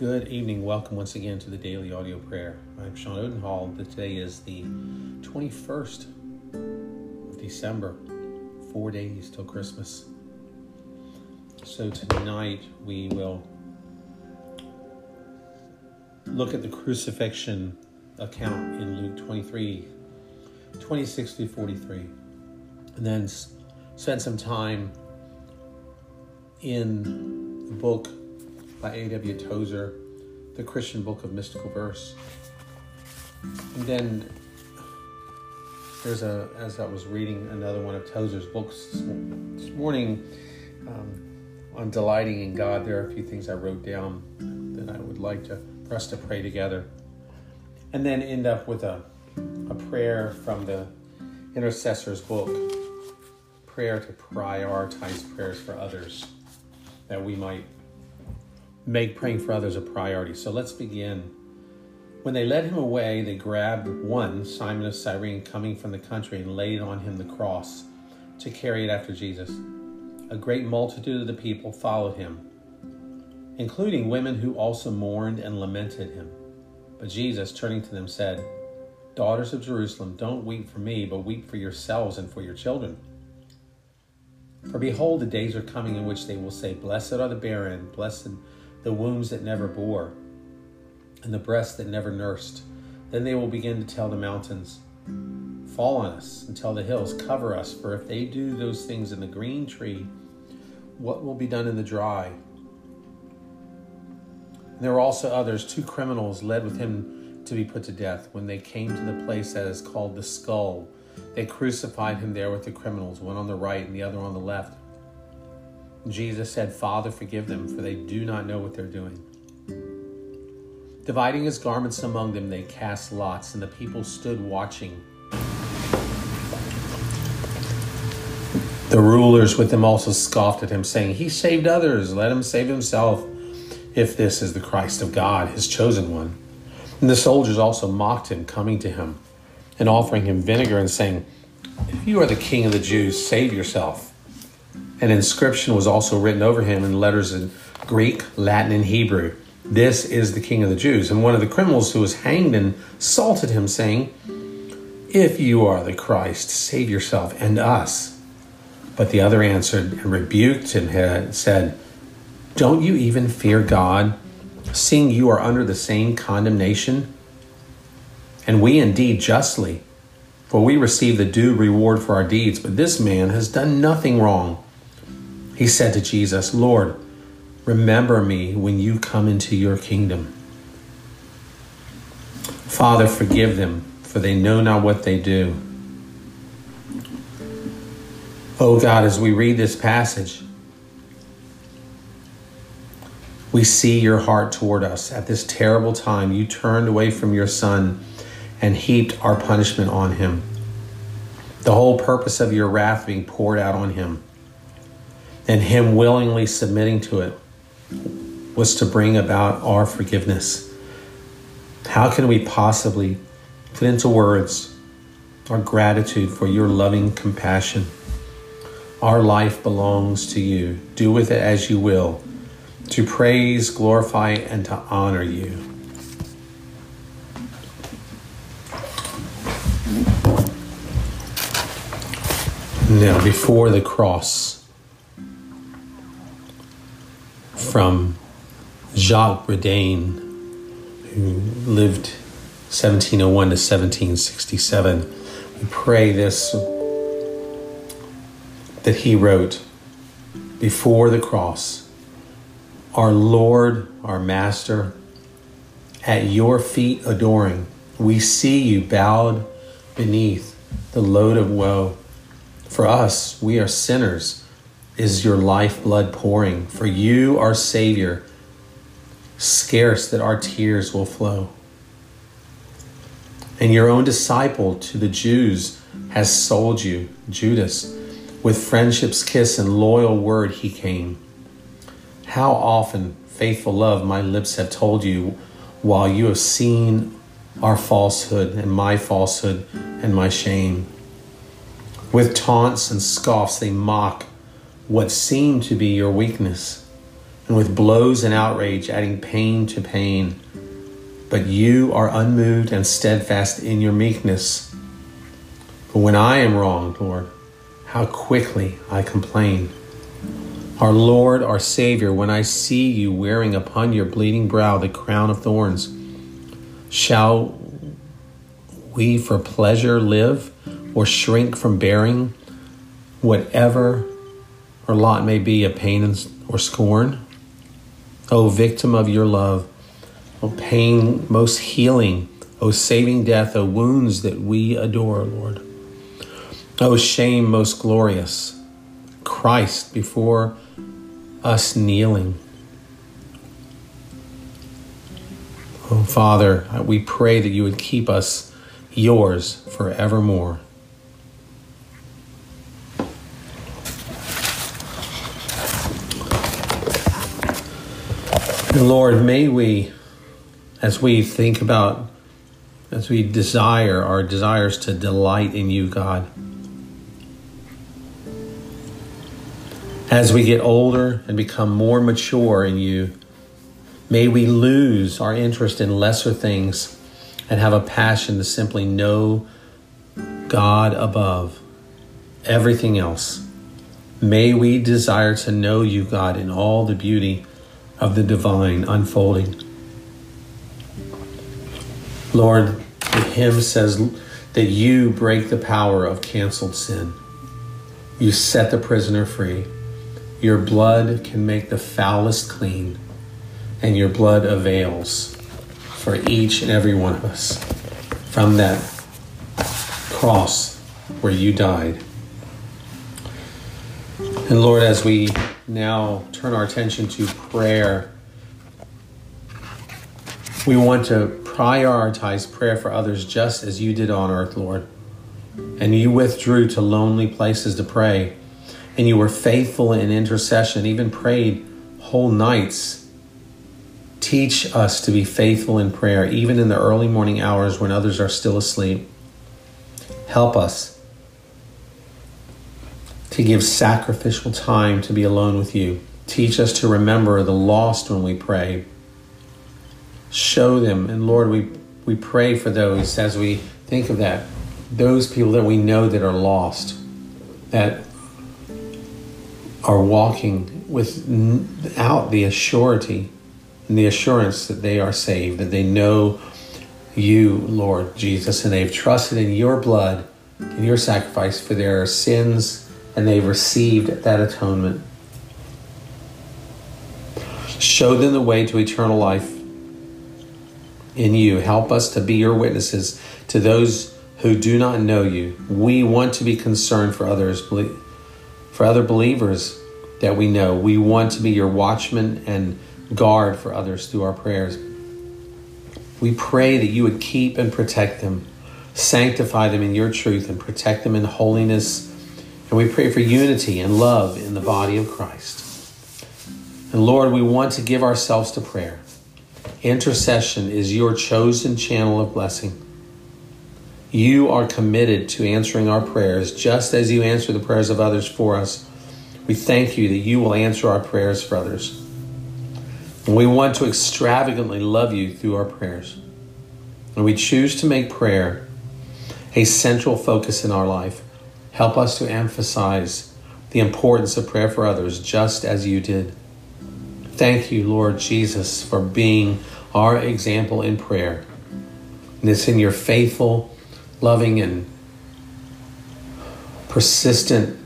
Good evening. Welcome once again to the Daily Audio Prayer. I'm Sean Odenhall. Today is the 21st of December, four days till Christmas. So tonight we will look at the crucifixion account in Luke 23, 26 through 43, and then spend some time in the book by A.W. Tozer, The Christian Book of Mystical Verse. And then there's a, as I was reading another one of Tozer's books this morning um, on delighting in God, there are a few things I wrote down that I would like to, for us to pray together. And then end up with a, a prayer from the intercessor's book, prayer to prioritize prayers for others, that we might make praying for others a priority. So let's begin. When they led him away, they grabbed one, Simon of Cyrene, coming from the country, and laid on him the cross to carry it after Jesus. A great multitude of the people followed him, including women who also mourned and lamented him. But Jesus, turning to them, said, Daughters of Jerusalem, don't weep for me, but weep for yourselves and for your children. For behold, the days are coming in which they will say, Blessed are the barren, blessed the wombs that never bore, and the breasts that never nursed. Then they will begin to tell the mountains, Fall on us, and tell the hills, Cover us, for if they do those things in the green tree, what will be done in the dry? And there were also others, two criminals led with him to be put to death. When they came to the place that is called the skull, they crucified him there with the criminals, one on the right and the other on the left. Jesus said, Father, forgive them, for they do not know what they're doing. Dividing his garments among them, they cast lots, and the people stood watching. The rulers with them also scoffed at him, saying, He saved others, let him save himself, if this is the Christ of God, his chosen one. And the soldiers also mocked him, coming to him and offering him vinegar and saying, If you are the king of the Jews, save yourself. An inscription was also written over him in letters in Greek, Latin, and Hebrew. This is the King of the Jews. And one of the criminals who was hanged insulted him, saying, If you are the Christ, save yourself and us. But the other answered and rebuked him and said, Don't you even fear God, seeing you are under the same condemnation? And we indeed justly, for we receive the due reward for our deeds, but this man has done nothing wrong. He said to Jesus, Lord, remember me when you come into your kingdom. Father, forgive them, for they know not what they do. Oh God, as we read this passage, we see your heart toward us. At this terrible time, you turned away from your Son and heaped our punishment on him. The whole purpose of your wrath being poured out on him and Him willingly submitting to it was to bring about our forgiveness. How can we possibly put into words our gratitude for your loving compassion? Our life belongs to you. Do with it as you will, to praise, glorify, and to honor you. Now, before the cross, from Jacques Bridaine, who lived 1701 to 1767. We pray this that he wrote before the cross Our Lord, our Master, at your feet adoring, we see you bowed beneath the load of woe. For us, we are sinners is your lifeblood pouring. For you, our Savior, scarce that our tears will flow. And your own disciple to the Jews has sold you, Judas. With friendship's kiss and loyal word he came. How often, faithful love, my lips have told you while you have seen our falsehood and my falsehood and my shame. With taunts and scoffs they mock what seemed to be your weakness. and with blows and outrage, adding pain to pain. But you are unmoved and steadfast in your meekness. But when I am wronged, Lord, how quickly I complain. Our Lord, our Savior, when I see you wearing upon your bleeding brow the crown of thorns, shall we for pleasure live or shrink from bearing whatever our lot may be of pain or scorn? O victim of your love, O pain most healing, O saving death, O wounds that we adore, Lord. O shame most glorious, Christ before us kneeling. Oh, Father, we pray that you would keep us yours forevermore. And Lord, may we, as we think about, as we desire our desires to delight in you, God, as we get older and become more mature in you, may we lose our interest in lesser things and have a passion to simply know God above everything else. May we desire to know you, God, in all the beauty of the divine unfolding. Lord, the hymn says that you break the power of canceled sin. You set the prisoner free. Your blood can make the foulest clean, and your blood avails for each and every one of us from that cross where you died. And Lord, as we now turn our attention to prayer, we want to prioritize prayer for others just as you did on earth, Lord. And you withdrew to lonely places to pray, and you were faithful in intercession, even prayed whole nights. Teach us to be faithful in prayer, even in the early morning hours when others are still asleep. Help us to give sacrificial time to be alone with you. Teach us to remember the lost when we pray. Show them, and Lord, we, we pray for those as we think of that, those people that we know that are lost, that are walking without the assurity and the assurance that they are saved, that they know you, Lord Jesus, and they've trusted in your blood and your sacrifice for their sins and they've received that atonement. Show them the way to eternal life in you. Help us to be your witnesses to those who do not know you. We want to be concerned for others, for other believers that we know. We want to be your watchman and guard for others through our prayers. We pray that you would keep and protect them, sanctify them in your truth, and protect them in holiness and we pray for unity and love in the body of Christ. And Lord, we want to give ourselves to prayer. Intercession is your chosen channel of blessing. You are committed to answering our prayers just as you answer the prayers of others for us. We thank you that you will answer our prayers for others. And we want to extravagantly love you through our prayers. And we choose to make prayer a central focus in our life. Help us to emphasize the importance of prayer for others just as you did. Thank you, Lord Jesus, for being our example in prayer. And it's in your faithful, loving, and persistent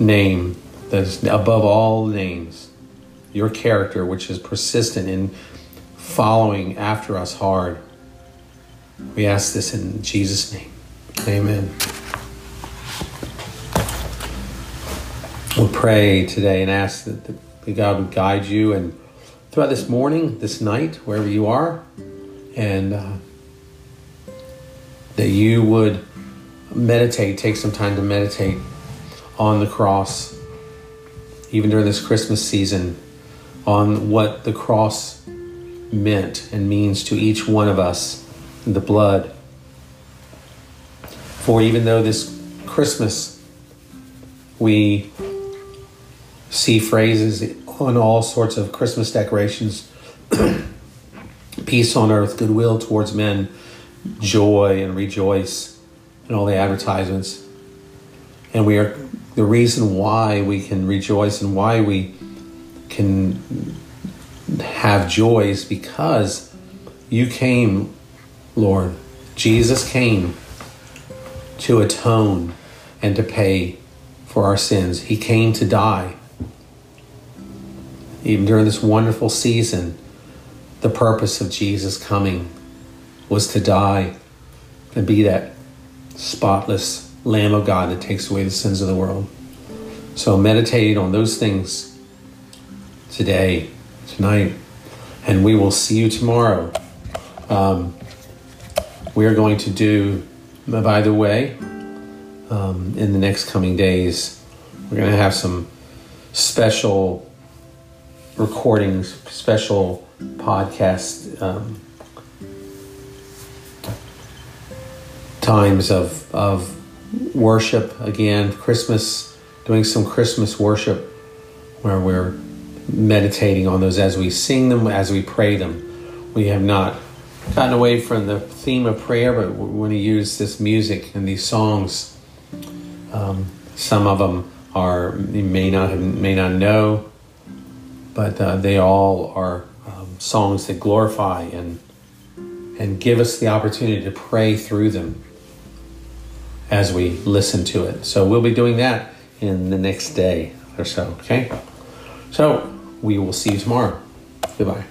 name that is above all names, your character, which is persistent in following after us hard. We ask this in Jesus' name. Amen. We'll pray today and ask that, God would guide you and throughout this morning, this night, wherever you are, and uh, that you would meditate, take some time to meditate on the cross, even during this Christmas season, on what the cross meant and means to each one of us, the blood for even though this Christmas we see phrases on all sorts of Christmas decorations peace on earth, goodwill towards men, joy and rejoice, and all the advertisements. And we are the reason why we can rejoice and why we can have joy is because you came, Lord. Jesus came to atone and to pay for our sins. He came to die. Even during this wonderful season, the purpose of Jesus coming was to die and be that spotless Lamb of God that takes away the sins of the world. So meditate on those things today, tonight, and we will see you tomorrow. Um, we are going to do, by the way, um, in the next coming days, we're going to have some special recordings, special podcast um, times of, of worship again, Christmas, doing some Christmas worship where we're meditating on those as we sing them, as we pray them. We have not gotten away from the theme of prayer, but we want to use this music and these songs. Um, some of them are you may not have, may not know, but uh, they all are um, songs that glorify and and give us the opportunity to pray through them as we listen to it. So we'll be doing that in the next day or so. Okay, so we will see you tomorrow. Goodbye.